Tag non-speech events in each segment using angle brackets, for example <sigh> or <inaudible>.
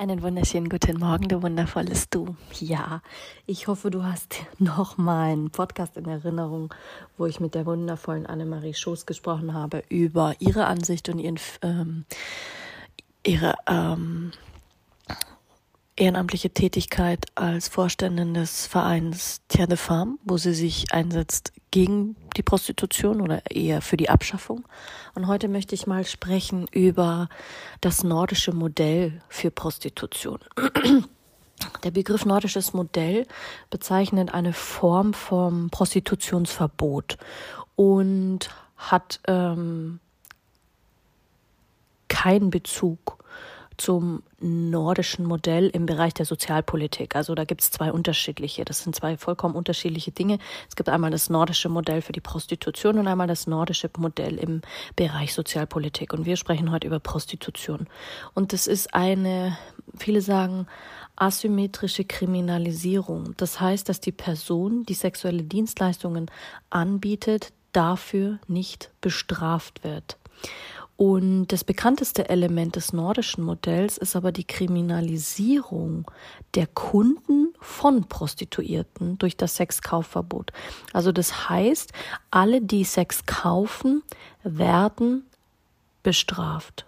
Einen wunderschönen guten Morgen, du wundervolles Du. Ja, ich hoffe, du hast <laughs> noch meinen Podcast in Erinnerung, wo ich mit der wundervollen Annemarie Schoß gesprochen habe über ihre Ansicht und ihren, ähm, ihre ähm, ehrenamtliche Tätigkeit als Vorständin des Vereins Tier de Femme, wo sie sich einsetzt gegen die Prostitution oder eher für die Abschaffung. Und heute möchte ich mal sprechen über das nordische Modell für Prostitution. Der Begriff nordisches Modell bezeichnet eine Form vom Prostitutionsverbot und hat ähm, keinen Bezug zum nordischen Modell im Bereich der Sozialpolitik. Also da gibt es zwei unterschiedliche. Das sind zwei vollkommen unterschiedliche Dinge. Es gibt einmal das nordische Modell für die Prostitution und einmal das nordische Modell im Bereich Sozialpolitik. Und wir sprechen heute über Prostitution. Und das ist eine, viele sagen, asymmetrische Kriminalisierung. Das heißt, dass die Person, die sexuelle Dienstleistungen anbietet, dafür nicht bestraft wird. Und das bekannteste Element des nordischen Modells ist aber die Kriminalisierung der Kunden von Prostituierten durch das Sexkaufverbot. Also das heißt, alle, die Sex kaufen, werden bestraft.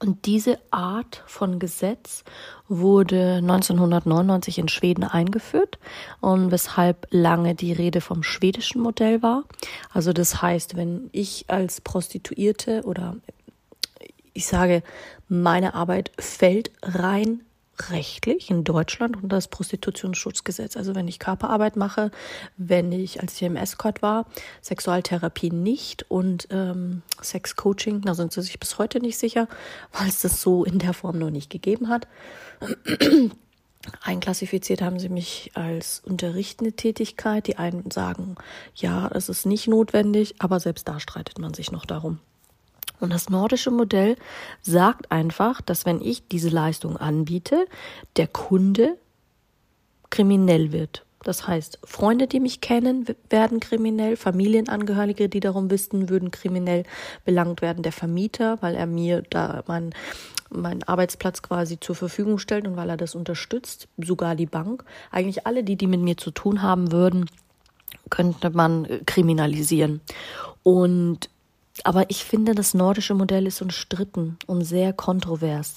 Und diese Art von Gesetz wurde 1999 in Schweden eingeführt und weshalb lange die Rede vom schwedischen Modell war. Also das heißt, wenn ich als Prostituierte oder ich sage, meine Arbeit fällt rein rechtlich in Deutschland unter das Prostitutionsschutzgesetz. Also wenn ich Körperarbeit mache, wenn ich als CMS-Code war, Sexualtherapie nicht und ähm, Sexcoaching, da sind sie sich bis heute nicht sicher, <laughs> weil es das so in der Form noch nicht gegeben hat. <clears throat> Einklassifiziert haben sie mich als unterrichtende Tätigkeit. Die einen sagen, ja, es ist nicht notwendig, aber selbst da streitet man sich noch darum. Und das nordische Modell sagt einfach, dass wenn ich diese Leistung anbiete, der Kunde kriminell wird. Das heißt, Freunde, die mich kennen, werden kriminell, Familienangehörige, die darum wissen, würden kriminell belangt werden, der Vermieter, weil er mir da meinen meinen Arbeitsplatz quasi zur Verfügung stellt und weil er das unterstützt, sogar die Bank. Eigentlich alle, die, die mit mir zu tun haben würden, könnte man kriminalisieren. Und aber ich finde, das nordische Modell ist umstritten und sehr kontrovers.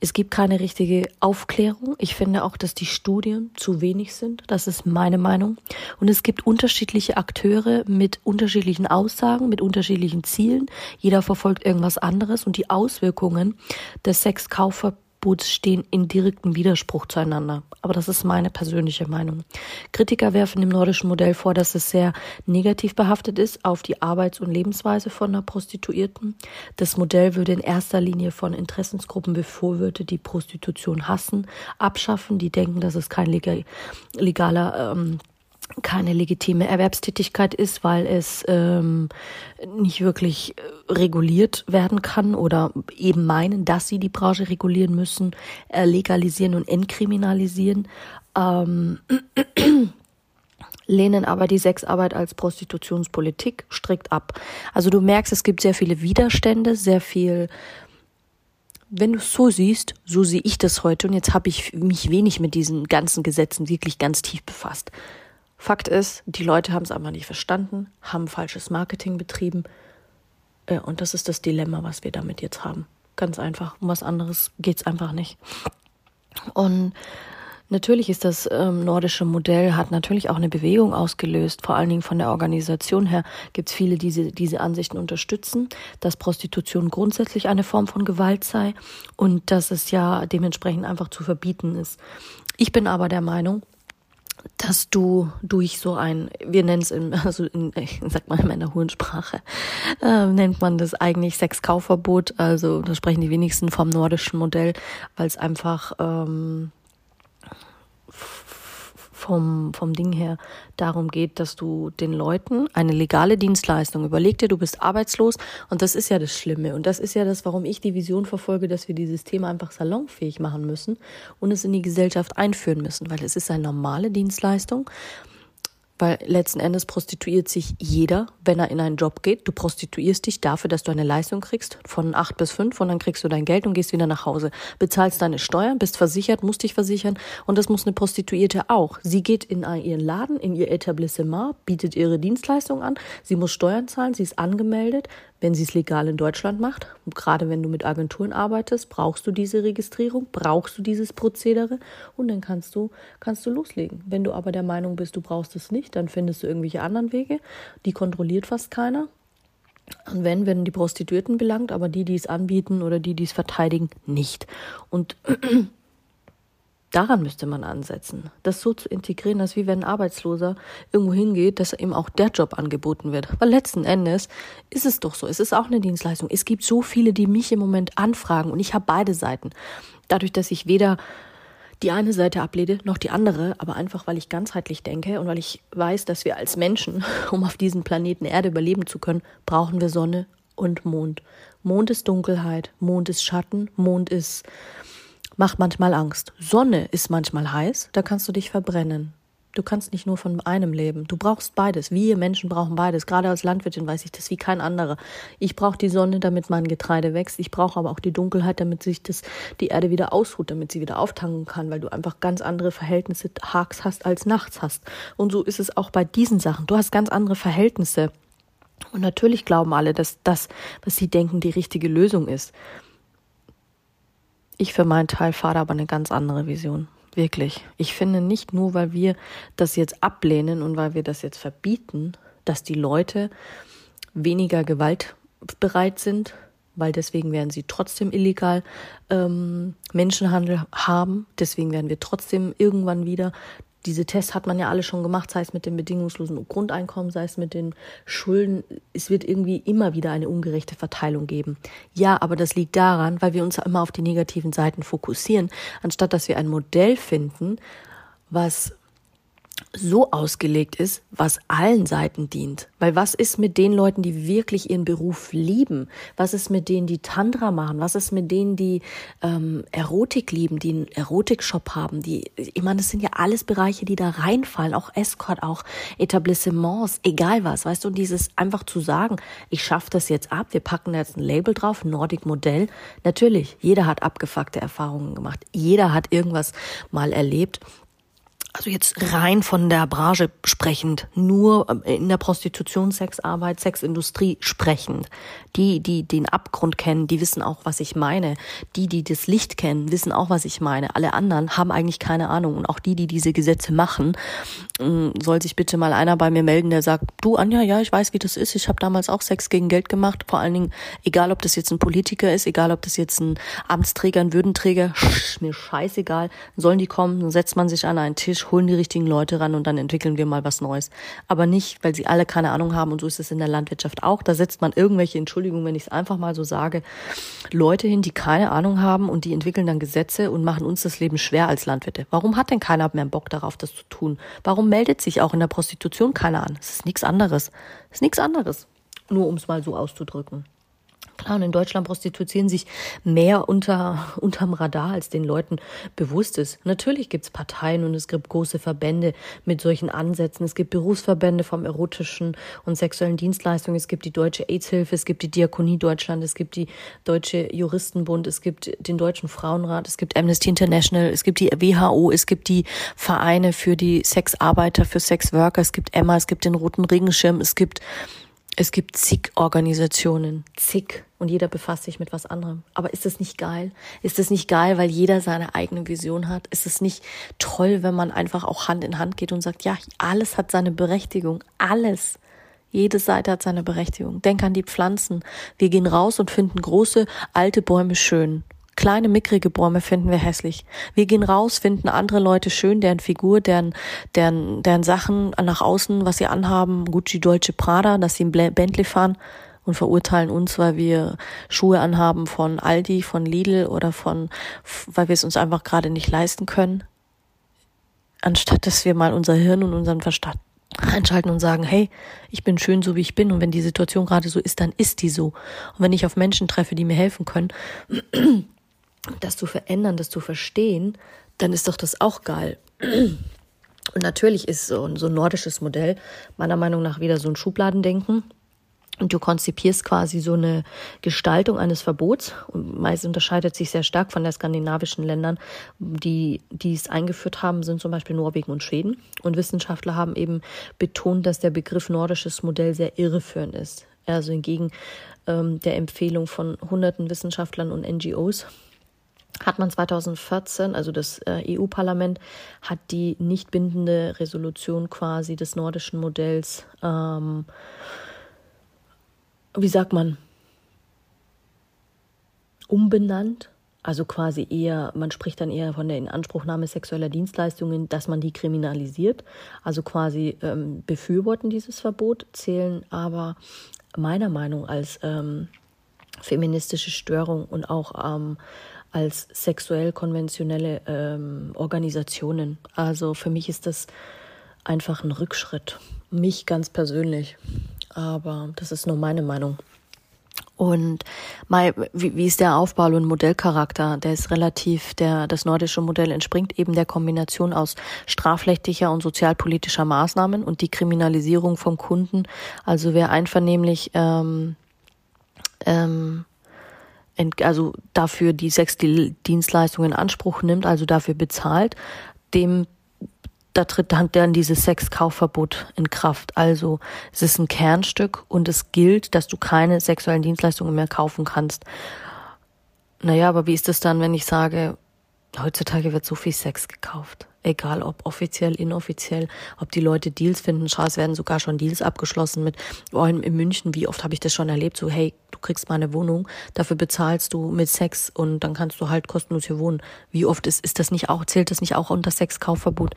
Es gibt keine richtige Aufklärung. Ich finde auch, dass die Studien zu wenig sind. Das ist meine Meinung. Und es gibt unterschiedliche Akteure mit unterschiedlichen Aussagen, mit unterschiedlichen Zielen. Jeder verfolgt irgendwas anderes und die Auswirkungen des Sexkaufverbots Boots stehen in direktem Widerspruch zueinander. Aber das ist meine persönliche Meinung. Kritiker werfen dem nordischen Modell vor, dass es sehr negativ behaftet ist auf die Arbeits- und Lebensweise von einer Prostituierten. Das Modell würde in erster Linie von Interessensgruppen befürworte, die Prostitution hassen, abschaffen, die denken, dass es kein legaler ähm, keine legitime Erwerbstätigkeit ist, weil es ähm, nicht wirklich äh, reguliert werden kann oder eben meinen, dass sie die Branche regulieren müssen, äh, legalisieren und entkriminalisieren, ähm, <clears throat> lehnen aber die Sexarbeit als Prostitutionspolitik strikt ab. Also du merkst, es gibt sehr viele Widerstände, sehr viel wenn du es so siehst, so sehe ich das heute und jetzt habe ich mich wenig mit diesen ganzen Gesetzen wirklich ganz tief befasst. Fakt ist, die Leute haben es einfach nicht verstanden, haben falsches Marketing betrieben. Äh, und das ist das Dilemma, was wir damit jetzt haben. Ganz einfach. Um was anderes geht es einfach nicht. Und natürlich ist das ähm, nordische Modell, hat natürlich auch eine Bewegung ausgelöst. Vor allen Dingen von der Organisation her gibt es viele, die diese, diese Ansichten unterstützen, dass Prostitution grundsätzlich eine Form von Gewalt sei und dass es ja dementsprechend einfach zu verbieten ist. Ich bin aber der Meinung, dass du durch so ein, wir nennen es in, <laughs> also in, sag mal in meiner hohen Sprache, äh, nennt man das eigentlich Sexkaufverbot. Also da sprechen die wenigsten vom nordischen Modell, weil es einfach ähm, vom, vom Ding her darum geht, dass du den Leuten eine legale Dienstleistung überleg dir, du bist arbeitslos und das ist ja das Schlimme und das ist ja das, warum ich die Vision verfolge, dass wir dieses Thema einfach salonfähig machen müssen und es in die Gesellschaft einführen müssen, weil es ist eine normale Dienstleistung weil letzten Endes prostituiert sich jeder, wenn er in einen Job geht. Du prostituierst dich dafür, dass du eine Leistung kriegst von acht bis fünf und dann kriegst du dein Geld und gehst wieder nach Hause. Bezahlst deine Steuern, bist versichert, musst dich versichern und das muss eine Prostituierte auch. Sie geht in ihren Laden, in ihr Etablissement, bietet ihre Dienstleistung an, sie muss Steuern zahlen, sie ist angemeldet, wenn sie es legal in Deutschland macht. gerade wenn du mit Agenturen arbeitest, brauchst du diese Registrierung, brauchst du dieses Prozedere und dann kannst du, kannst du loslegen. Wenn du aber der Meinung bist, du brauchst es nicht, dann findest du irgendwelche anderen Wege. Die kontrolliert fast keiner. Und wenn, werden die Prostituierten belangt, aber die, die es anbieten oder die, die es verteidigen, nicht. Und <clears throat> Daran müsste man ansetzen, das so zu integrieren, dass wie wenn ein Arbeitsloser irgendwo hingeht, dass ihm auch der Job angeboten wird. Weil letzten Endes ist es doch so, es ist auch eine Dienstleistung. Es gibt so viele, die mich im Moment anfragen und ich habe beide Seiten. Dadurch, dass ich weder die eine Seite ablehne, noch die andere, aber einfach, weil ich ganzheitlich denke und weil ich weiß, dass wir als Menschen, <laughs> um auf diesem Planeten Erde überleben zu können, brauchen wir Sonne und Mond. Mond ist Dunkelheit, Mond ist Schatten, Mond ist macht manchmal Angst. Sonne ist manchmal heiß, da kannst du dich verbrennen. Du kannst nicht nur von einem leben. Du brauchst beides. Wir Menschen brauchen beides. Gerade als Landwirtin weiß ich das wie kein anderer. Ich brauche die Sonne, damit mein Getreide wächst. Ich brauche aber auch die Dunkelheit, damit sich das, die Erde wieder ausruht, damit sie wieder auftanken kann, weil du einfach ganz andere Verhältnisse tags hast als nachts hast. Und so ist es auch bei diesen Sachen. Du hast ganz andere Verhältnisse. Und natürlich glauben alle, dass das, was sie denken, die richtige Lösung ist. Ich für meinen Teil fahre aber eine ganz andere Vision. Wirklich. Ich finde nicht nur, weil wir das jetzt ablehnen und weil wir das jetzt verbieten, dass die Leute weniger gewaltbereit sind, weil deswegen werden sie trotzdem illegal ähm, Menschenhandel haben. Deswegen werden wir trotzdem irgendwann wieder diese Tests hat man ja alle schon gemacht, sei es mit dem bedingungslosen Grundeinkommen, sei es mit den Schulden. Es wird irgendwie immer wieder eine ungerechte Verteilung geben. Ja, aber das liegt daran, weil wir uns immer auf die negativen Seiten fokussieren, anstatt dass wir ein Modell finden, was so ausgelegt ist, was allen Seiten dient. Weil was ist mit den Leuten, die wirklich ihren Beruf lieben? Was ist mit denen, die Tantra machen? Was ist mit denen, die ähm, Erotik lieben, die einen Erotikshop haben? Die, ich meine, das sind ja alles Bereiche, die da reinfallen, auch Escort, auch Etablissements, egal was, weißt du, dieses einfach zu sagen, ich schaffe das jetzt ab, wir packen jetzt ein Label drauf, Nordic Modell. Natürlich, jeder hat abgefuckte Erfahrungen gemacht, jeder hat irgendwas mal erlebt also jetzt rein von der Branche sprechend, nur ähm, in der Prostitution, Sexarbeit, Sexindustrie sprechend. Die, die den Abgrund kennen, die wissen auch, was ich meine. Die, die das Licht kennen, wissen auch, was ich meine. Alle anderen haben eigentlich keine Ahnung. Und auch die, die diese Gesetze machen, mm, soll sich bitte mal einer bei mir melden, der sagt, du Anja, ja, ich weiß, wie das ist. Ich habe damals auch Sex gegen Geld gemacht. Vor allen Dingen, egal ob das jetzt ein Politiker ist, egal ob das jetzt ein Amtsträger, ein Würdenträger, mir scheißegal. Sollen die kommen, dann setzt man sich an einen Tisch, holen die richtigen Leute ran und dann entwickeln wir mal was Neues. Aber nicht, weil sie alle keine Ahnung haben und so ist es in der Landwirtschaft auch. Da setzt man irgendwelche, Entschuldigung, wenn ich es einfach mal so sage, Leute hin, die keine Ahnung haben und die entwickeln dann Gesetze und machen uns das Leben schwer als Landwirte. Warum hat denn keiner mehr Bock darauf, das zu tun? Warum meldet sich auch in der Prostitution keiner an? Es ist nichts anderes. Es ist nichts anderes. Nur um es mal so auszudrücken. Klar, und in Deutschland prostituieren sich mehr unter, unterm Radar, als den Leuten bewusst ist. Natürlich gibt's Parteien und es gibt große Verbände mit solchen Ansätzen. Es gibt Berufsverbände vom erotischen und sexuellen Dienstleistungen. Es gibt die Deutsche AIDS-Hilfe, es gibt die Diakonie Deutschland, es gibt die Deutsche Juristenbund, es gibt den Deutschen Frauenrat, es gibt Amnesty International, es gibt die WHO, es gibt die Vereine für die Sexarbeiter, für Sexworker, es gibt Emma, es gibt den Roten Regenschirm, es gibt es gibt zig Organisationen, zig, und jeder befasst sich mit was anderem. Aber ist das nicht geil? Ist das nicht geil, weil jeder seine eigene Vision hat? Ist es nicht toll, wenn man einfach auch Hand in Hand geht und sagt, ja, alles hat seine Berechtigung, alles. Jede Seite hat seine Berechtigung. Denk an die Pflanzen. Wir gehen raus und finden große, alte Bäume schön. Kleine, mickrige Bäume finden wir hässlich. Wir gehen raus, finden andere Leute schön, deren Figur, deren, deren, deren Sachen nach außen, was sie anhaben, Gucci, Deutsche Prada, dass sie ein Bentley fahren und verurteilen uns, weil wir Schuhe anhaben von Aldi, von Lidl oder von, weil wir es uns einfach gerade nicht leisten können. anstatt dass wir mal unser Hirn und unseren Verstand einschalten und sagen, hey, ich bin schön so wie ich bin und wenn die Situation gerade so ist, dann ist die so. Und wenn ich auf Menschen treffe, die mir helfen können, das zu verändern, das zu verstehen, dann ist doch das auch geil. <clears throat> Und natürlich ist so ein, so ein nordisches Modell meiner Meinung nach wieder so ein Schubladendenken. Und du konzipierst quasi so eine Gestaltung eines Verbots. Und meist unterscheidet sich sehr stark von den skandinavischen Ländern. Die, die es eingeführt haben, sind zum Beispiel Norwegen und Schweden. Und Wissenschaftler haben eben betont, dass der Begriff nordisches Modell sehr irreführend ist. Also entgegen ähm, der Empfehlung von hunderten Wissenschaftlern und NGOs hat man 2014, also das äh, EU-Parlament, hat die nicht bindende Resolution quasi des nordischen Modells ähm, wie sagt man, umbenannt. Also quasi eher, man spricht dann eher von der Inanspruchnahme sexueller Dienstleistungen, dass man die kriminalisiert. Also quasi ähm, befürworten dieses Verbot, zählen aber meiner Meinung als ähm, feministische Störung und auch ähm, als sexuell konventionelle ähm, Organisationen. Also für mich ist das einfach ein Rückschritt. Mich ganz persönlich aber das ist nur meine Meinung. Und mal, wie, wie ist der Aufbau und Modellcharakter? Der ist relativ, der, das nordische Modell entspringt eben der Kombination aus strafrechtlicher und sozialpolitischer Maßnahmen und die Kriminalisierung von Kunden. Also wer einvernehmlich, ähm, ähm, also dafür die Sexdienstleistung in Anspruch nimmt, also dafür bezahlt, dem da tritt dann dieses Sexkaufverbot in Kraft. Also es ist ein Kernstück und es gilt, dass du keine sexuellen Dienstleistungen mehr kaufen kannst. Naja, aber wie ist es dann, wenn ich sage, heutzutage wird so viel Sex gekauft? Egal ob offiziell, inoffiziell, ob die Leute Deals finden. Schau, es werden sogar schon Deals abgeschlossen mit, oh, in, in München, wie oft habe ich das schon erlebt? So, hey, du kriegst mal eine Wohnung, dafür bezahlst du mit Sex und dann kannst du halt kostenlos hier wohnen. Wie oft ist, ist das nicht auch, zählt das nicht auch unter Sexkaufverbot?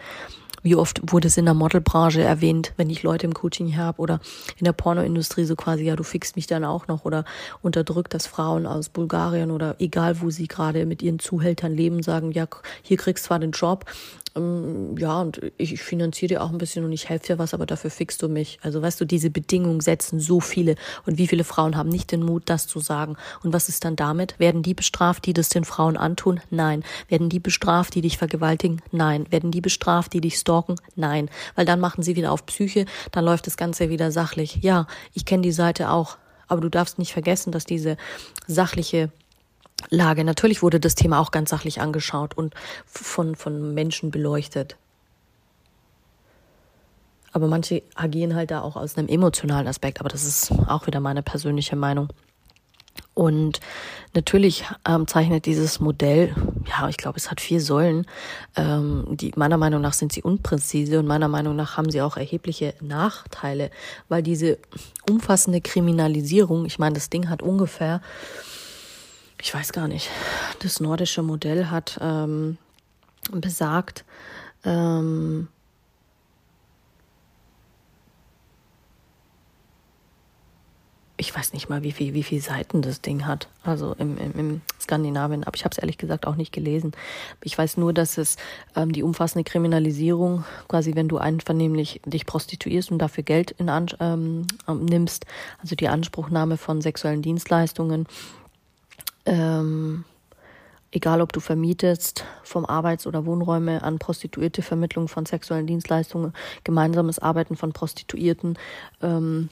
Wie oft wurde es in der Modelbranche erwähnt, wenn ich Leute im Coaching habe oder in der Pornoindustrie so quasi, ja, du fickst mich dann auch noch oder unterdrückt, dass Frauen aus Bulgarien oder egal wo sie gerade mit ihren Zuhältern leben, sagen, ja, hier kriegst zwar den Job, ähm, ja, und ich finanziere dir auch ein bisschen und ich helfe dir was, aber dafür fixst du mich. Also weißt du, diese Bedingungen setzen so viele. Und wie viele Frauen haben nicht den Mut, das zu sagen? Und was ist dann damit? Werden die bestraft, die das den Frauen antun? Nein. Werden die bestraft, die dich vergewaltigen? Nein. Werden die bestraft, die dich stalken? Nein. Weil dann machen sie wieder auf Psyche, dann läuft das Ganze wieder sachlich. Ja, ich kenne die Seite auch. Aber du darfst nicht vergessen, dass diese sachliche Lage. Natürlich wurde das Thema auch ganz sachlich angeschaut und von, von Menschen beleuchtet. Aber manche agieren halt da auch aus einem emotionalen Aspekt, aber das ist auch wieder meine persönliche Meinung. Und natürlich ähm, zeichnet dieses Modell, ja, ich glaube, es hat vier Säulen. Ähm, die meiner Meinung nach sind sie unpräzise und meiner Meinung nach haben sie auch erhebliche Nachteile, weil diese umfassende Kriminalisierung, ich meine, das Ding hat ungefähr ich weiß gar nicht, das nordische Modell hat ähm, besagt, ähm, ich weiß nicht mal, wie viel, wie viel Seiten das Ding hat. Also im, im, im Skandinavien. Aber ich habe es ehrlich gesagt auch nicht gelesen. Ich weiß nur, dass es ähm, die umfassende Kriminalisierung, quasi wenn du einvernehmlich dich prostituierst und dafür Geld in ähm, nimmst, also die Anspruchnahme von sexuellen Dienstleistungen ähm, egal ob du vermietest, vom Arbeits- oder Wohnräume an Prostituierte, Vermittlung von sexuellen Dienstleistungen, gemeinsames Arbeiten von Prostituierten, ähm,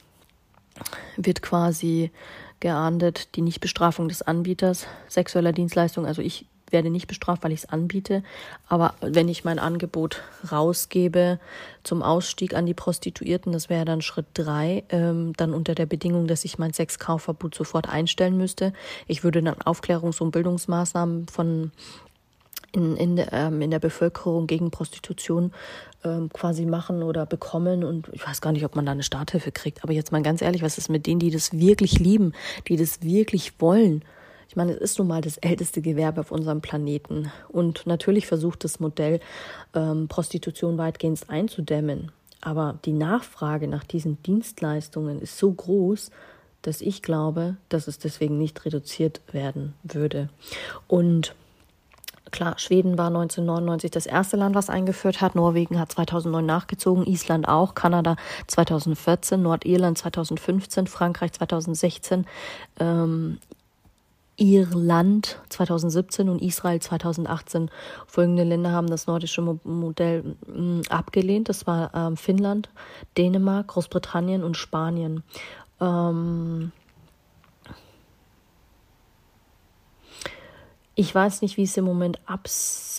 wird quasi geahndet, die Nichtbestrafung des Anbieters sexueller Dienstleistungen. Also ich werde nicht bestraft, weil ich es anbiete. Aber wenn ich mein Angebot rausgebe zum Ausstieg an die Prostituierten, das wäre dann Schritt drei, ähm, dann unter der Bedingung, dass ich mein Sexkaufverbot sofort einstellen müsste. Ich würde dann Aufklärungs- und Bildungsmaßnahmen von in, in, ähm, in der Bevölkerung gegen Prostitution ähm, quasi machen oder bekommen. Und ich weiß gar nicht, ob man da eine Starthilfe kriegt. Aber jetzt mal ganz ehrlich, was ist mit denen, die das wirklich lieben, die das wirklich wollen? Ich meine, es ist nun mal das älteste Gewerbe auf unserem Planeten. Und natürlich versucht das Modell, ähm, Prostitution weitgehend einzudämmen. Aber die Nachfrage nach diesen Dienstleistungen ist so groß, dass ich glaube, dass es deswegen nicht reduziert werden würde. Und Klar, Schweden war 1999 das erste Land, was eingeführt hat. Norwegen hat 2009 nachgezogen, Island auch, Kanada 2014, Nordirland 2015, Frankreich 2016, ähm, Irland 2017 und Israel 2018. Folgende Länder haben das nordische Modell mm, abgelehnt. Das war ähm, Finnland, Dänemark, Großbritannien und Spanien. Ähm, Ich weiß nicht, wie es im Moment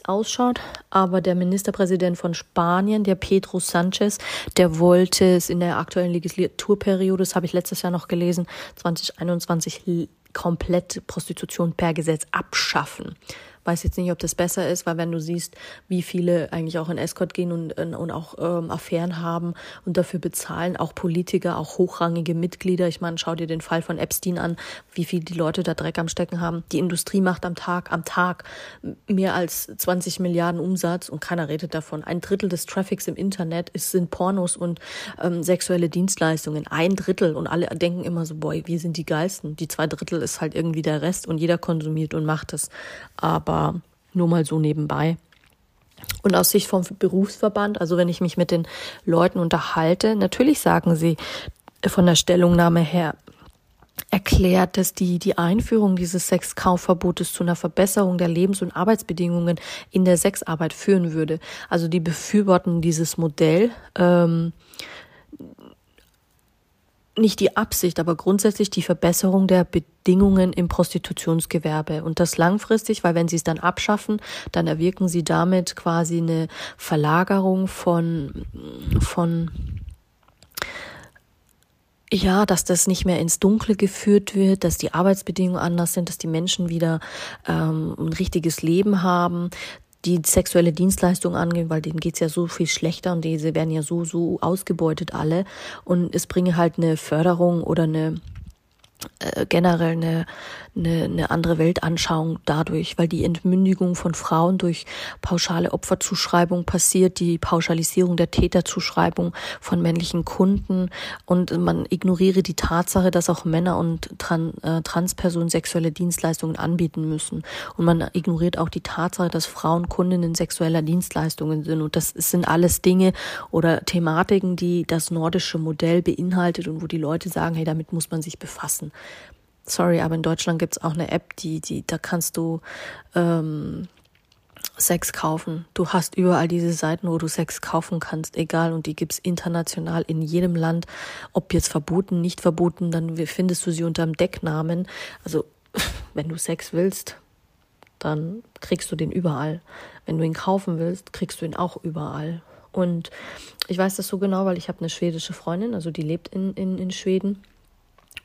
ausschaut, aber der Ministerpräsident von Spanien, der Pedro Sanchez, der wollte es in der aktuellen Legislaturperiode, das habe ich letztes Jahr noch gelesen, 2021 komplett Prostitution per Gesetz abschaffen. Weiß jetzt nicht, ob das besser ist, weil wenn du siehst, wie viele eigentlich auch in Escort gehen und, und auch ähm, Affären haben und dafür bezahlen, auch Politiker, auch hochrangige Mitglieder. Ich meine, schau dir den Fall von Epstein an, wie viel die Leute da Dreck am Stecken haben. Die Industrie macht am Tag, am Tag mehr als 20 Milliarden Umsatz und keiner redet davon. Ein Drittel des Traffics im Internet ist, sind Pornos und ähm, sexuelle Dienstleistungen. Ein Drittel und alle denken immer so, boy, wir sind die Geilsten. Die zwei Drittel ist halt irgendwie der Rest und jeder konsumiert und macht es. Aber nur mal so nebenbei. Und aus Sicht vom Berufsverband, also wenn ich mich mit den Leuten unterhalte, natürlich sagen sie von der Stellungnahme her, erklärt, dass die, die Einführung dieses Sexkaufverbotes zu einer Verbesserung der Lebens- und Arbeitsbedingungen in der Sexarbeit führen würde. Also die befürworten dieses Modell. Ähm, nicht die Absicht, aber grundsätzlich die Verbesserung der Bedingungen im Prostitutionsgewerbe. Und das langfristig, weil wenn sie es dann abschaffen, dann erwirken sie damit quasi eine Verlagerung von, von, ja, dass das nicht mehr ins Dunkle geführt wird, dass die Arbeitsbedingungen anders sind, dass die Menschen wieder ähm, ein richtiges Leben haben, die sexuelle Dienstleistung angehen, weil denen geht's ja so viel schlechter und diese werden ja so, so ausgebeutet alle. Und es bringe halt eine Förderung oder eine äh, generell eine, eine, eine andere Weltanschauung dadurch, weil die Entmündigung von Frauen durch pauschale Opferzuschreibung passiert, die Pauschalisierung der Täterzuschreibung von männlichen Kunden. Und man ignoriere die Tatsache, dass auch Männer und Tran äh, Transpersonen sexuelle Dienstleistungen anbieten müssen. Und man ignoriert auch die Tatsache, dass Frauen Kundinnen sexueller Dienstleistungen sind. Und das sind alles Dinge oder Thematiken, die das nordische Modell beinhaltet und wo die Leute sagen, hey, damit muss man sich befassen. Sorry, aber in Deutschland gibt es auch eine App, die, die, da kannst du ähm, Sex kaufen. Du hast überall diese Seiten, wo du Sex kaufen kannst, egal. Und die gibt's international in jedem Land. Ob jetzt verboten, nicht verboten, dann findest du sie unter dem Decknamen. Also, <laughs> wenn du Sex willst, dann kriegst du den überall. Wenn du ihn kaufen willst, kriegst du ihn auch überall. Und ich weiß das so genau, weil ich habe eine schwedische Freundin, also die lebt in, in, in Schweden.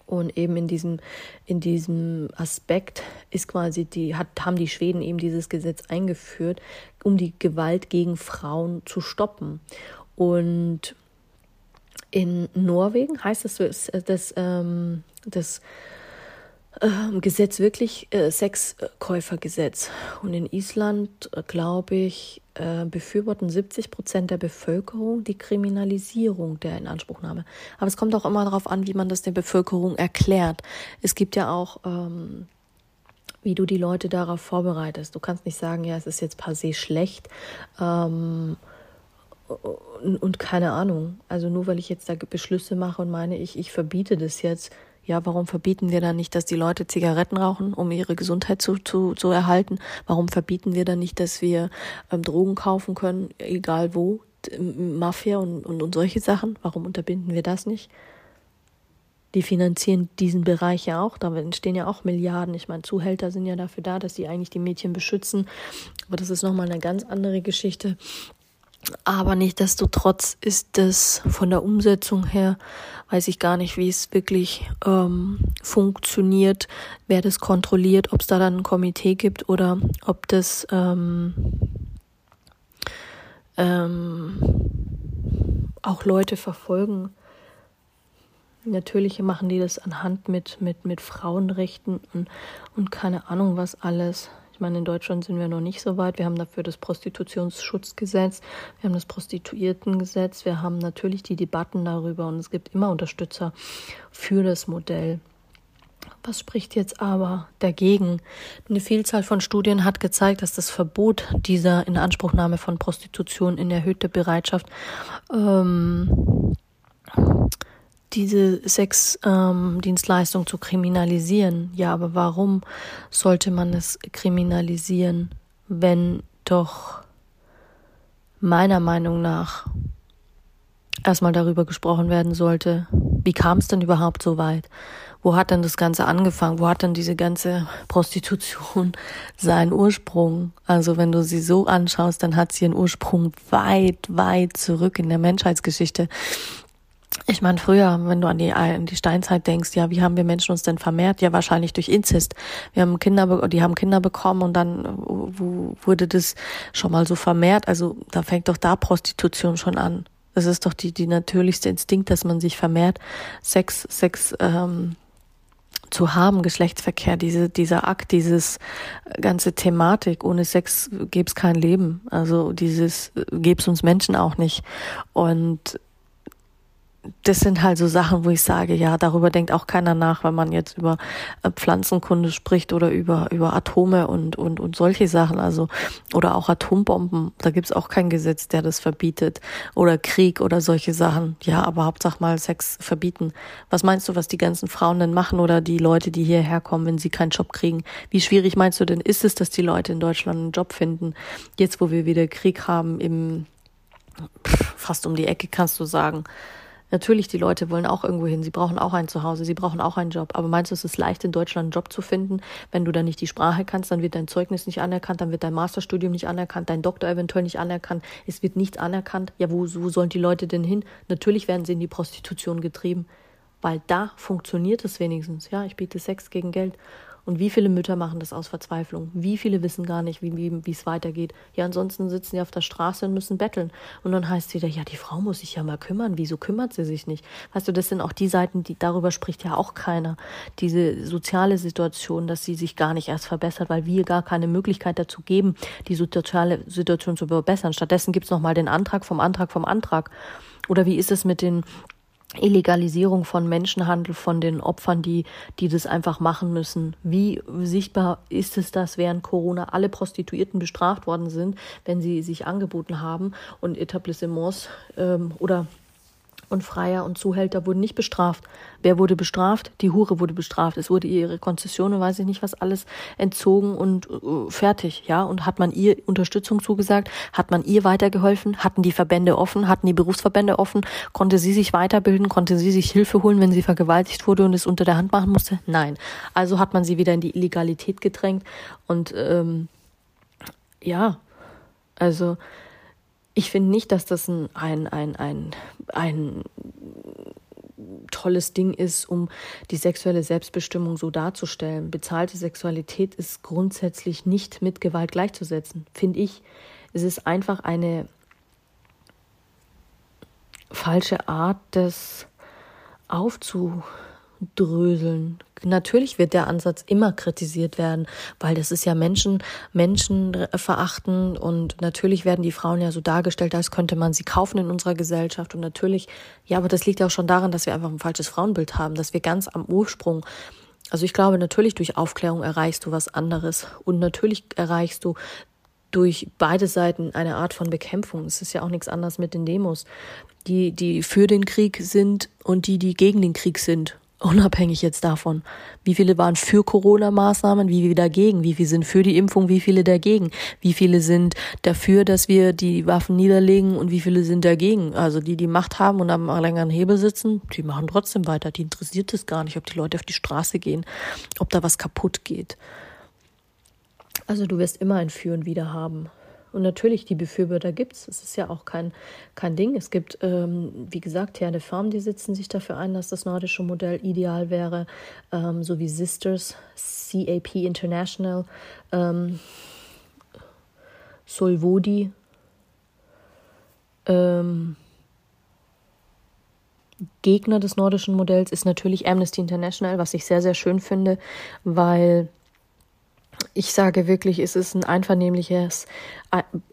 Und eben in diesem, in diesem Aspekt ist quasi die, hat, haben die Schweden eben dieses Gesetz eingeführt, um die Gewalt gegen Frauen zu stoppen. Und in Norwegen heißt es, das, das, ähm, das äh, Gesetz wirklich äh, Sexkäufergesetz. Und in Island, äh, glaube ich, äh, befürworten 70 Prozent der Bevölkerung die Kriminalisierung der Inanspruchnahme. Aber es kommt auch immer darauf an, wie man das der Bevölkerung erklärt. Es gibt ja auch ähm, wie du die Leute darauf vorbereitest. Du kannst nicht sagen, ja, es ist jetzt per se schlecht. Ähm, und, und keine Ahnung. Also nur weil ich jetzt da Beschlüsse mache und meine, ich, ich verbiete das jetzt, ja, warum verbieten wir dann nicht, dass die Leute Zigaretten rauchen, um ihre Gesundheit zu, zu, zu erhalten? Warum verbieten wir dann nicht, dass wir ähm, Drogen kaufen können, egal wo, Mafia und, und, und solche Sachen? Warum unterbinden wir das nicht? Die finanzieren diesen Bereich ja auch, da entstehen ja auch Milliarden. Ich meine, Zuhälter sind ja dafür da, dass sie eigentlich die Mädchen beschützen. Aber das ist nochmal eine ganz andere Geschichte. Aber nichtdestotrotz ist das von der Umsetzung her, weiß ich gar nicht, wie es wirklich ähm, funktioniert, wer das kontrolliert, ob es da dann ein Komitee gibt oder ob das ähm, ähm, auch Leute verfolgen. Natürlich machen die das anhand mit, mit, mit Frauenrechten und, und keine Ahnung was alles. Ich meine, in Deutschland sind wir noch nicht so weit. Wir haben dafür das Prostitutionsschutzgesetz, wir haben das Prostituiertengesetz, wir haben natürlich die Debatten darüber und es gibt immer Unterstützer für das Modell. Was spricht jetzt aber dagegen? Eine Vielzahl von Studien hat gezeigt, dass das Verbot dieser Inanspruchnahme von Prostitution in erhöhter Bereitschaft ähm, diese Sexdienstleistung ähm, zu kriminalisieren. Ja, aber warum sollte man es kriminalisieren, wenn doch meiner Meinung nach erstmal darüber gesprochen werden sollte, wie kam es denn überhaupt so weit? Wo hat denn das Ganze angefangen? Wo hat denn diese ganze Prostitution <laughs> seinen Ursprung? Also wenn du sie so anschaust, dann hat sie ihren Ursprung weit, weit zurück in der Menschheitsgeschichte. Ich meine, früher, wenn du an die, an die Steinzeit denkst, ja, wie haben wir Menschen uns denn vermehrt? Ja, wahrscheinlich durch Inzest. Wir haben Kinder, die haben Kinder bekommen und dann wurde das schon mal so vermehrt. Also da fängt doch da Prostitution schon an. Das ist doch die, die natürlichste Instinkt, dass man sich vermehrt. Sex, Sex, ähm, zu haben, Geschlechtsverkehr, diese, dieser Akt, dieses ganze Thematik. Ohne Sex gäbe es kein Leben. Also dieses gäbe es uns Menschen auch nicht. Und das sind halt so Sachen, wo ich sage, ja, darüber denkt auch keiner nach, wenn man jetzt über äh, Pflanzenkunde spricht oder über, über Atome und, und, und solche Sachen, also, oder auch Atombomben. Da gibt's auch kein Gesetz, der das verbietet. Oder Krieg oder solche Sachen. Ja, aber Hauptsache mal Sex verbieten. Was meinst du, was die ganzen Frauen denn machen oder die Leute, die hierher kommen, wenn sie keinen Job kriegen? Wie schwierig meinst du denn ist es, dass die Leute in Deutschland einen Job finden? Jetzt, wo wir wieder Krieg haben, im, fast um die Ecke kannst du sagen. Natürlich, die Leute wollen auch irgendwo hin. Sie brauchen auch ein Zuhause. Sie brauchen auch einen Job. Aber meinst du, es ist leicht, in Deutschland einen Job zu finden? Wenn du dann nicht die Sprache kannst, dann wird dein Zeugnis nicht anerkannt, dann wird dein Masterstudium nicht anerkannt, dein Doktor eventuell nicht anerkannt. Es wird nichts anerkannt. Ja, wo, wo sollen die Leute denn hin? Natürlich werden sie in die Prostitution getrieben. Weil da funktioniert es wenigstens. Ja, ich biete Sex gegen Geld. Und wie viele Mütter machen das aus Verzweiflung? Wie viele wissen gar nicht, wie, wie, es weitergeht? Ja, ansonsten sitzen sie auf der Straße und müssen betteln. Und dann heißt es wieder, ja, die Frau muss sich ja mal kümmern. Wieso kümmert sie sich nicht? Weißt du, das sind auch die Seiten, die darüber spricht ja auch keiner. Diese soziale Situation, dass sie sich gar nicht erst verbessert, weil wir gar keine Möglichkeit dazu geben, die soziale Situation zu verbessern. Stattdessen gibt's noch mal den Antrag vom Antrag vom Antrag. Oder wie ist es mit den Illegalisierung von Menschenhandel von den Opfern, die, die das einfach machen müssen. Wie sichtbar ist es, dass während Corona alle Prostituierten bestraft worden sind, wenn sie sich angeboten haben und Etablissements ähm, oder und Freier und Zuhälter wurden nicht bestraft. Wer wurde bestraft? Die Hure wurde bestraft. Es wurde ihr ihre Konzession und weiß ich nicht was alles entzogen und uh, fertig, ja. Und hat man ihr Unterstützung zugesagt? Hat man ihr weitergeholfen? Hatten die Verbände offen? Hatten die Berufsverbände offen? Konnte sie sich weiterbilden? Konnte sie sich Hilfe holen, wenn sie vergewaltigt wurde und es unter der Hand machen musste? Nein. Also hat man sie wieder in die Illegalität gedrängt und ähm, ja, also ich finde nicht, dass das ein, ein, ein, ein, ein tolles Ding ist, um die sexuelle Selbstbestimmung so darzustellen. Bezahlte Sexualität ist grundsätzlich nicht mit Gewalt gleichzusetzen, finde ich. Es ist einfach eine falsche Art, das aufzu dröseln. Natürlich wird der Ansatz immer kritisiert werden, weil das ist ja Menschen, Menschen verachten und natürlich werden die Frauen ja so dargestellt, als könnte man sie kaufen in unserer Gesellschaft und natürlich, ja, aber das liegt ja auch schon daran, dass wir einfach ein falsches Frauenbild haben, dass wir ganz am Ursprung also ich glaube, natürlich durch Aufklärung erreichst du was anderes und natürlich erreichst du durch beide Seiten eine Art von Bekämpfung. Es ist ja auch nichts anderes mit den Demos, die, die für den Krieg sind und die, die gegen den Krieg sind unabhängig jetzt davon, wie viele waren für Corona-Maßnahmen, wie viele dagegen, wie viele sind für die Impfung, wie viele dagegen, wie viele sind dafür, dass wir die Waffen niederlegen und wie viele sind dagegen. Also die, die Macht haben und am längeren Hebel sitzen, die machen trotzdem weiter. Die interessiert es gar nicht, ob die Leute auf die Straße gehen, ob da was kaputt geht. Also du wirst immer ein Für und Wider haben. Und natürlich, die Befürworter gibt es. Es ist ja auch kein, kein Ding. Es gibt, ähm, wie gesagt, Herr de Farm, die setzen sich dafür ein, dass das nordische Modell ideal wäre, ähm, so wie Sisters, CAP International, ähm, Solvodi, ähm, Gegner des nordischen Modells ist natürlich Amnesty International, was ich sehr, sehr schön finde, weil ich sage wirklich, es ist ein einvernehmliches,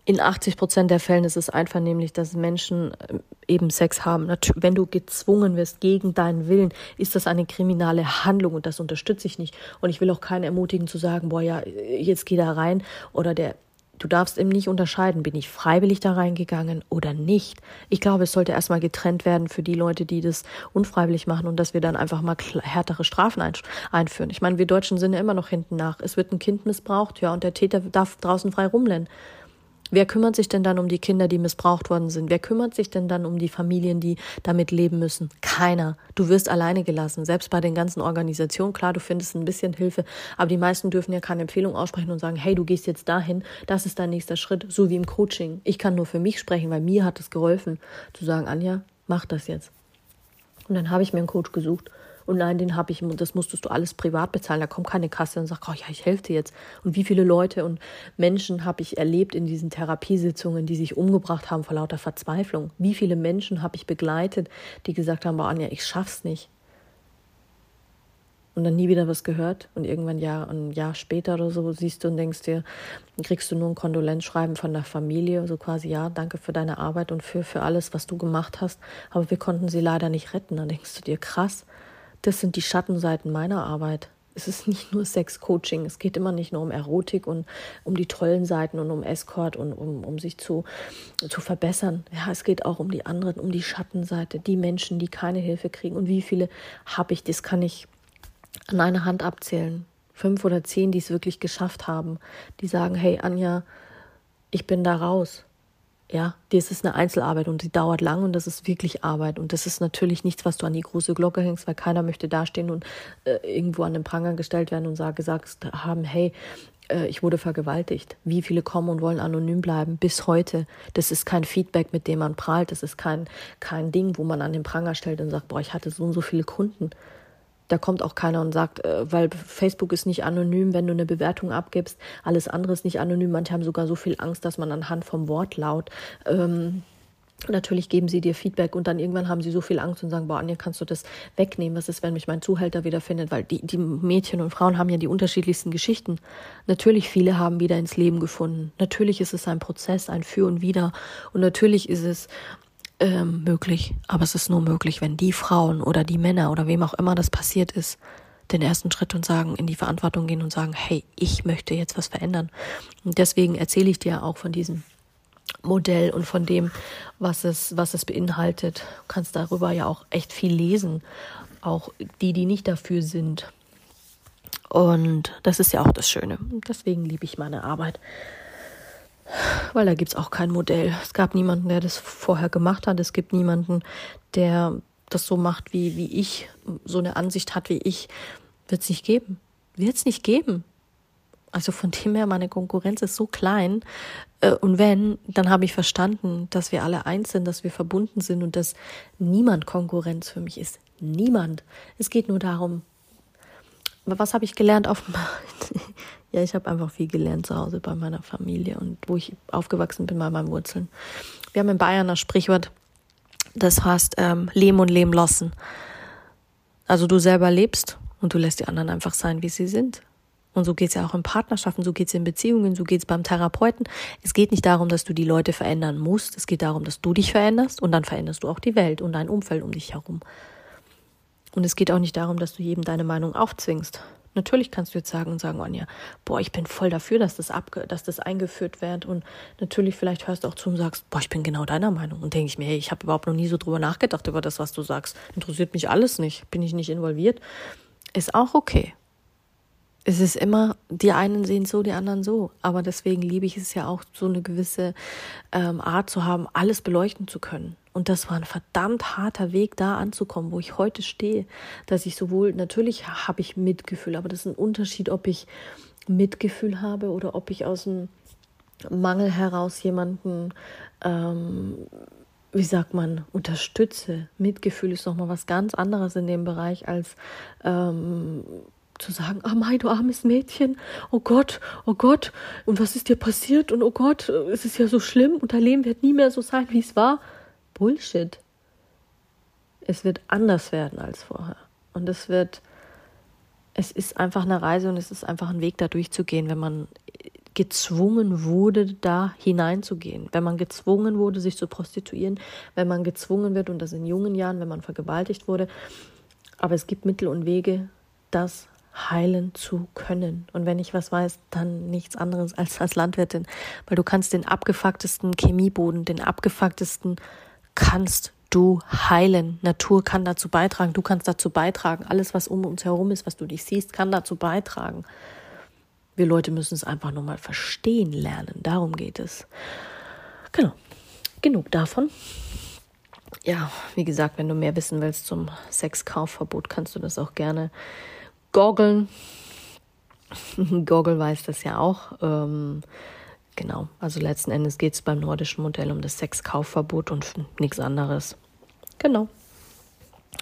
in 80 Prozent der Fällen ist es einvernehmlich, dass Menschen eben Sex haben. Wenn du gezwungen wirst gegen deinen Willen, ist das eine kriminelle Handlung und das unterstütze ich nicht. Und ich will auch keinen ermutigen zu sagen, boah ja, jetzt geh da rein oder der Du darfst eben nicht unterscheiden, bin ich freiwillig da reingegangen oder nicht. Ich glaube, es sollte erstmal getrennt werden für die Leute, die das unfreiwillig machen und dass wir dann einfach mal härtere Strafen einführen. Ich meine, wir Deutschen sind ja immer noch hinten nach. Es wird ein Kind missbraucht, ja, und der Täter darf draußen frei rumrennen. Wer kümmert sich denn dann um die Kinder, die missbraucht worden sind? Wer kümmert sich denn dann um die Familien, die damit leben müssen? Keiner. Du wirst alleine gelassen. Selbst bei den ganzen Organisationen, klar, du findest ein bisschen Hilfe, aber die meisten dürfen ja keine Empfehlung aussprechen und sagen, hey, du gehst jetzt dahin, das ist dein nächster Schritt, so wie im Coaching. Ich kann nur für mich sprechen, weil mir hat es geholfen, zu sagen, Anja, mach das jetzt. Und dann habe ich mir einen Coach gesucht und nein, den habe ich, das musstest du alles privat bezahlen. Da kommt keine Kasse und sagt, oh ja, ich helfe dir jetzt. Und wie viele Leute und Menschen habe ich erlebt in diesen Therapiesitzungen, die sich umgebracht haben vor lauter Verzweiflung? Wie viele Menschen habe ich begleitet, die gesagt haben, boah, Anja, ich schaff's nicht. Und dann nie wieder was gehört. Und irgendwann Jahr, ein Jahr später oder so siehst du und denkst dir, kriegst du nur ein Kondolenzschreiben von der Familie, so quasi, ja, danke für deine Arbeit und für, für alles, was du gemacht hast. Aber wir konnten sie leider nicht retten. Dann denkst du dir, krass, das sind die Schattenseiten meiner Arbeit. Es ist nicht nur Sex-Coaching. Es geht immer nicht nur um Erotik und um die tollen Seiten und um Escort und um, um sich zu, zu verbessern. Ja, es geht auch um die anderen, um die Schattenseite, die Menschen, die keine Hilfe kriegen. Und wie viele habe ich, das kann ich an einer Hand abzählen. Fünf oder zehn, die es wirklich geschafft haben, die sagen, hey Anja, ich bin da raus. Ja, das ist eine Einzelarbeit und die dauert lang und das ist wirklich Arbeit. Und das ist natürlich nichts, was du an die große Glocke hängst, weil keiner möchte dastehen und äh, irgendwo an den Pranger gestellt werden und sage, gesagt haben, hey, äh, ich wurde vergewaltigt. Wie viele kommen und wollen anonym bleiben bis heute? Das ist kein Feedback, mit dem man prahlt. Das ist kein, kein Ding, wo man an den Pranger stellt und sagt, boah, ich hatte so und so viele Kunden. Da kommt auch keiner und sagt, äh, weil Facebook ist nicht anonym, wenn du eine Bewertung abgibst. Alles andere ist nicht anonym. Manche haben sogar so viel Angst, dass man anhand vom Wortlaut ähm, Natürlich geben sie dir Feedback und dann irgendwann haben sie so viel Angst und sagen, boah, Anja, kannst du das wegnehmen? Was ist, wenn mich mein Zuhälter wieder findet? Weil die, die Mädchen und Frauen haben ja die unterschiedlichsten Geschichten. Natürlich viele haben wieder ins Leben gefunden. Natürlich ist es ein Prozess, ein Für und Wider. Und natürlich ist es ähm, möglich, aber es ist nur möglich, wenn die Frauen oder die Männer oder wem auch immer das passiert ist, den ersten Schritt und sagen, in die Verantwortung gehen und sagen, hey, ich möchte jetzt was verändern. Und deswegen erzähle ich dir auch von diesem Modell und von dem, was es, was es beinhaltet. Du kannst darüber ja auch echt viel lesen. Auch die, die nicht dafür sind. Und das ist ja auch das Schöne. deswegen liebe ich meine Arbeit weil da gibt es auch kein Modell. Es gab niemanden, der das vorher gemacht hat. Es gibt niemanden, der das so macht, wie, wie ich, so eine Ansicht hat wie ich. Wird es nicht geben. Wird es nicht geben. Also von dem her, meine Konkurrenz ist so klein. Äh, und wenn, dann habe ich verstanden, dass wir alle eins sind, dass wir verbunden sind und dass niemand Konkurrenz für mich ist. Niemand. Es geht nur darum, was habe ich gelernt auf <laughs> Ja, ich habe einfach viel gelernt zu Hause bei meiner Familie und wo ich aufgewachsen bin bei meinen Wurzeln. Wir haben in Bayern das Sprichwort, das heißt ähm, Leben und Leben lassen. Also du selber lebst und du lässt die anderen einfach sein, wie sie sind. Und so geht's ja auch in Partnerschaften, so geht's in Beziehungen, so geht's beim Therapeuten. Es geht nicht darum, dass du die Leute verändern musst. Es geht darum, dass du dich veränderst und dann veränderst du auch die Welt und dein Umfeld um dich herum. Und es geht auch nicht darum, dass du jedem deine Meinung aufzwingst. Natürlich kannst du jetzt sagen und sagen, Anja, boah, ich bin voll dafür, dass das, abge dass das eingeführt wird. Und natürlich vielleicht hörst du auch zu und sagst, boah, ich bin genau deiner Meinung. Und denke ich mir, hey, ich habe überhaupt noch nie so drüber nachgedacht über das, was du sagst. Interessiert mich alles nicht. Bin ich nicht involviert. Ist auch okay. Es ist immer, die einen sehen so, die anderen so. Aber deswegen liebe ich es ja auch, so eine gewisse ähm, Art zu haben, alles beleuchten zu können. Und das war ein verdammt harter Weg, da anzukommen, wo ich heute stehe. Dass ich sowohl, natürlich habe ich Mitgefühl, aber das ist ein Unterschied, ob ich Mitgefühl habe oder ob ich aus dem Mangel heraus jemanden, ähm, wie sagt man, unterstütze. Mitgefühl ist nochmal was ganz anderes in dem Bereich als ähm, zu sagen, ah oh mein, du armes Mädchen, oh Gott, oh Gott, und was ist dir passiert? Und oh Gott, es ist ja so schlimm und dein Leben wird nie mehr so sein, wie es war. Bullshit. Es wird anders werden als vorher. Und es wird, es ist einfach eine Reise und es ist einfach ein Weg, da durchzugehen, wenn man gezwungen wurde, da hineinzugehen, wenn man gezwungen wurde, sich zu prostituieren, wenn man gezwungen wird, und das in jungen Jahren, wenn man vergewaltigt wurde. Aber es gibt Mittel und Wege, das heilen zu können. Und wenn ich was weiß, dann nichts anderes als als Landwirtin, weil du kannst den abgefucktesten Chemieboden, den abgefucktesten kannst du heilen. Natur kann dazu beitragen, du kannst dazu beitragen. Alles, was um uns herum ist, was du nicht siehst, kann dazu beitragen. Wir Leute müssen es einfach nur mal verstehen lernen. Darum geht es. Genau. Genug davon. Ja, wie gesagt, wenn du mehr wissen willst zum Sexkaufverbot, kannst du das auch gerne goggeln. <laughs> Goggle weiß das ja auch. Ähm, genau, also letzten Endes geht es beim nordischen Modell um das Sexkaufverbot und nichts anderes. Genau.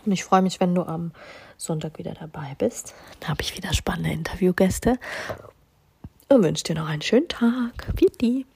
Und ich freue mich, wenn du am Sonntag wieder dabei bist. Da habe ich wieder spannende Interviewgäste und wünsche dir noch einen schönen Tag. Vielen